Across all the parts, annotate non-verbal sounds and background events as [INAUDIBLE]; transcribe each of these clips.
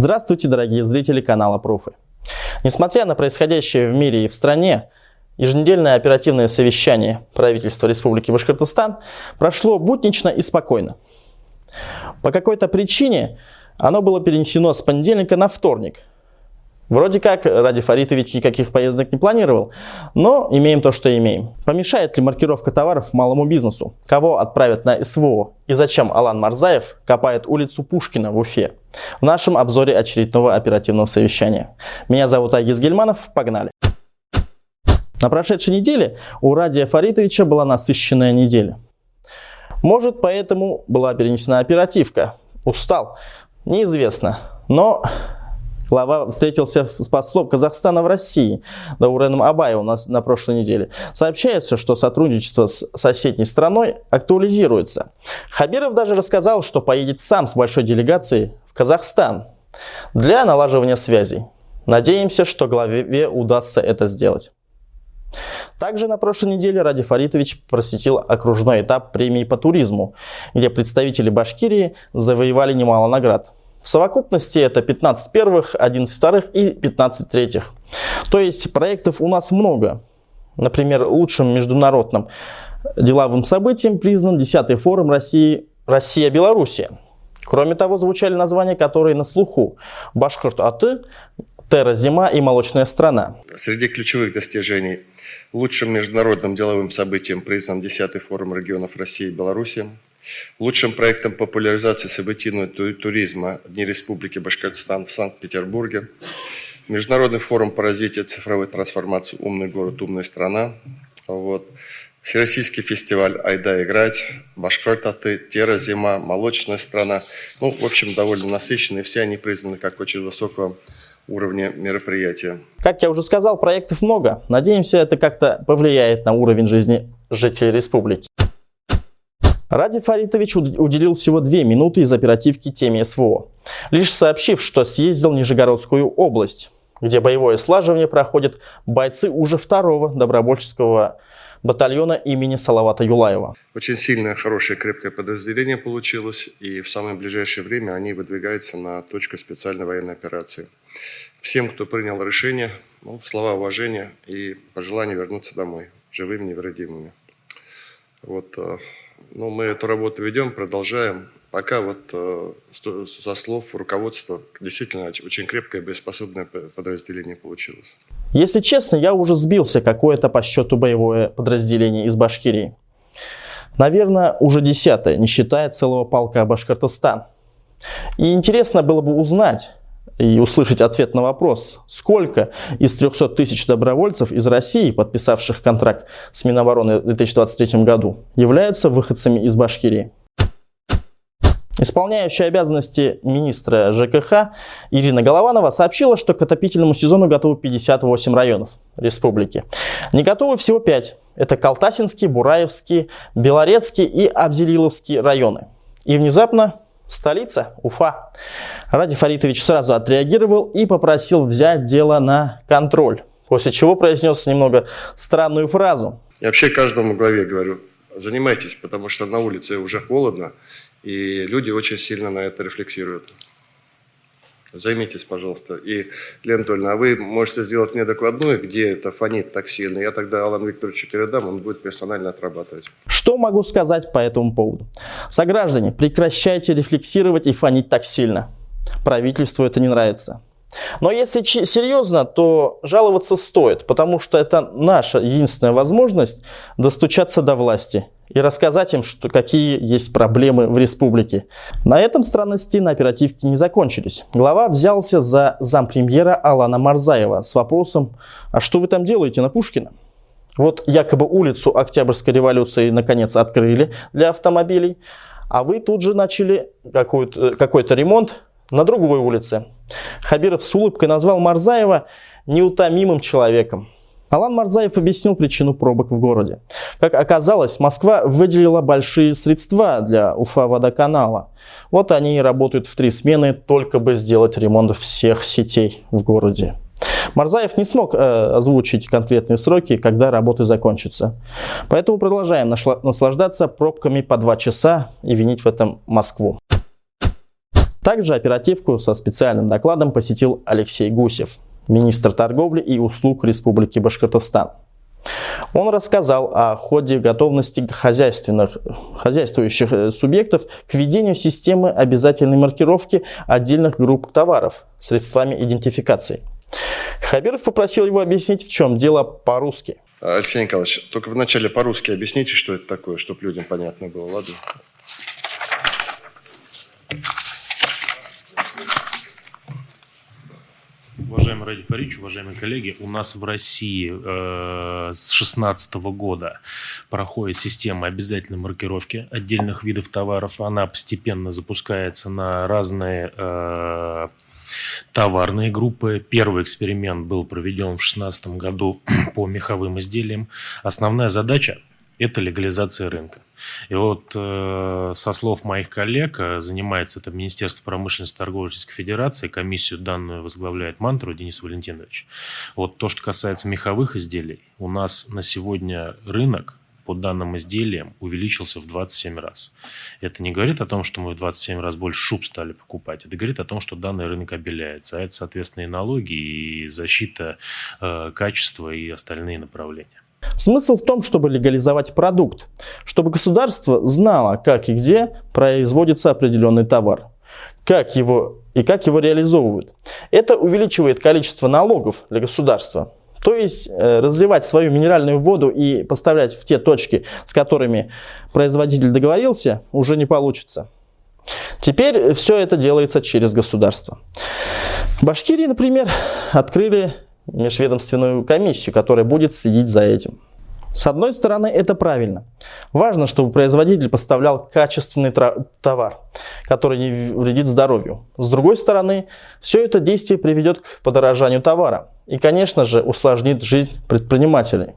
Здравствуйте, дорогие зрители канала Пруфы. Несмотря на происходящее в мире и в стране, еженедельное оперативное совещание правительства Республики Башкортостан прошло буднично и спокойно. По какой-то причине оно было перенесено с понедельника на вторник – Вроде как Ради Фаритович никаких поездок не планировал, но имеем то, что имеем. Помешает ли маркировка товаров малому бизнесу? Кого отправят на СВО? И зачем Алан Марзаев копает улицу Пушкина в Уфе? В нашем обзоре очередного оперативного совещания. Меня зовут Агис Гельманов, погнали! На прошедшей неделе у Радия Фаритовича была насыщенная неделя. Может, поэтому была перенесена оперативка. Устал. Неизвестно. Но Глава встретился с послом Казахстана в России Дауреном Абаевым на, на прошлой неделе. Сообщается, что сотрудничество с соседней страной актуализируется. Хабиров даже рассказал, что поедет сам с большой делегацией в Казахстан для налаживания связей. Надеемся, что главе удастся это сделать. Также на прошлой неделе Ради Фаритович посетил окружной этап премии по туризму, где представители Башкирии завоевали немало наград – в совокупности это 15 первых, 11 вторых и 15 третьих. То есть проектов у нас много. Например, лучшим международным деловым событием признан 10-й форум России «Россия-Белоруссия». Кроме того, звучали названия, которые на слуху. Башкорт-Аты, Терра-Зима и Молочная страна. Среди ключевых достижений лучшим международным деловым событием признан 10-й форум регионов России и Беларуси. Лучшим проектом популяризации событийного туризма Дни Республики Башкортостан в Санкт-Петербурге. Международный форум по развитию цифровой трансформации «Умный город, умная страна». Вот. Всероссийский фестиваль «Айда играть», «Башкортаты», «Тера зима», «Молочная страна». Ну, в общем, довольно насыщенные. Все они признаны как очень высокого уровня мероприятия. Как я уже сказал, проектов много. Надеемся, это как-то повлияет на уровень жизни жителей республики. Ради Фаритович уделил всего две минуты из оперативки теме СВО, лишь сообщив, что съездил в Нижегородскую область, где боевое слаживание проходят бойцы уже второго добровольческого батальона имени Салавата Юлаева. Очень сильное, хорошее, крепкое подразделение получилось, и в самое ближайшее время они выдвигаются на точку специальной военной операции. Всем, кто принял решение, ну, слова уважения и пожелания вернуться домой, живыми, невредимыми. Вот, э, ну, мы эту работу ведем, продолжаем. Пока вот э, со слов руководства действительно очень крепкое боеспособное подразделение получилось. Если честно, я уже сбился, какое-то по счету боевое подразделение из Башкирии. Наверное, уже десятое, не считая целого полка Башкортостан. И интересно было бы узнать, и услышать ответ на вопрос, сколько из 300 тысяч добровольцев из России, подписавших контракт с Минобороны в 2023 году, являются выходцами из Башкирии. Исполняющая обязанности министра ЖКХ Ирина Голованова сообщила, что к отопительному сезону готовы 58 районов республики. Не готовы всего 5. Это Калтасинский, Бураевский, Белорецкий и Абзелиловский районы. И внезапно столица Уфа. Ради Фаритович сразу отреагировал и попросил взять дело на контроль. После чего произнес немного странную фразу. Я вообще каждому главе говорю, занимайтесь, потому что на улице уже холодно, и люди очень сильно на это рефлексируют. Займитесь, пожалуйста. И, Лена Анатольевна, а вы можете сделать мне докладную, где это фонит так сильно. Я тогда Алан Викторовичу передам, он будет персонально отрабатывать. Что могу сказать по этому поводу? Сограждане, прекращайте рефлексировать и фонить так сильно. Правительству это не нравится. Но если серьезно, то жаловаться стоит, потому что это наша единственная возможность достучаться до власти и рассказать им, что какие есть проблемы в республике. На этом странности на оперативке не закончились. Глава взялся за зампремьера Алана Марзаева с вопросом «А что вы там делаете на Пушкина?» Вот якобы улицу Октябрьской революции наконец открыли для автомобилей, а вы тут же начали какой-то какой ремонт на другой улице. Хабиров с улыбкой назвал Марзаева неутомимым человеком. Алан Марзаев объяснил причину пробок в городе. Как оказалось, Москва выделила большие средства для Уфа-водоканала. Вот они и работают в три смены, только бы сделать ремонт всех сетей в городе. Марзаев не смог э, озвучить конкретные сроки, когда работы закончатся. Поэтому продолжаем наслаждаться пробками по два часа и винить в этом Москву. Также оперативку со специальным докладом посетил Алексей Гусев, министр торговли и услуг Республики Башкортостан. Он рассказал о ходе готовности хозяйственных, хозяйствующих э, субъектов к введению системы обязательной маркировки отдельных групп товаров средствами идентификации. Хабиров попросил его объяснить, в чем дело по-русски. Алексей Николаевич, только вначале по-русски объясните, что это такое, чтобы людям понятно было, ладно? Уважаемый Ради Фарич, уважаемые коллеги, у нас в России э, с 2016 года проходит система обязательной маркировки отдельных видов товаров. Она постепенно запускается на разные э, товарные группы. Первый эксперимент был проведен в 2016 году [CLEARS THROAT] по меховым изделиям. Основная задача – это легализация рынка. И вот э, со слов моих коллег, э, занимается это Министерство промышленности и торговли Российской Федерации, комиссию данную возглавляет Мантру Денис Валентинович. Вот то, что касается меховых изделий, у нас на сегодня рынок по данным изделиям увеличился в 27 раз. Это не говорит о том, что мы в 27 раз больше шуб стали покупать. Это говорит о том, что данный рынок обеляется. А это, соответственно, и налоги, и защита э, качества, и остальные направления. Смысл в том, чтобы легализовать продукт, чтобы государство знало, как и где производится определенный товар, как его и как его реализовывают. Это увеличивает количество налогов для государства. То есть э, разливать свою минеральную воду и поставлять в те точки, с которыми производитель договорился, уже не получится. Теперь все это делается через государство. В Башкирии, например, открыли межведомственную комиссию, которая будет следить за этим. С одной стороны, это правильно. Важно, чтобы производитель поставлял качественный товар, который не вредит здоровью. С другой стороны, все это действие приведет к подорожанию товара и, конечно же, усложнит жизнь предпринимателей,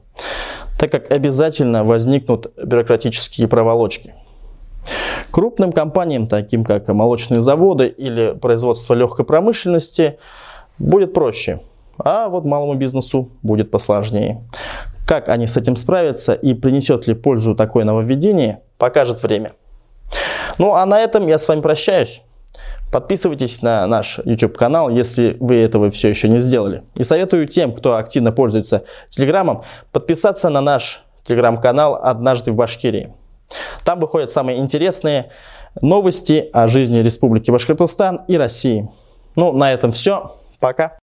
так как обязательно возникнут бюрократические проволочки. Крупным компаниям, таким как молочные заводы или производство легкой промышленности, будет проще – а вот малому бизнесу будет посложнее. Как они с этим справятся и принесет ли пользу такое нововведение, покажет время. Ну а на этом я с вами прощаюсь. Подписывайтесь на наш YouTube канал, если вы этого все еще не сделали. И советую тем, кто активно пользуется Телеграмом, подписаться на наш Телеграм-канал «Однажды в Башкирии». Там выходят самые интересные новости о жизни Республики Башкортостан и России. Ну, на этом все. Пока.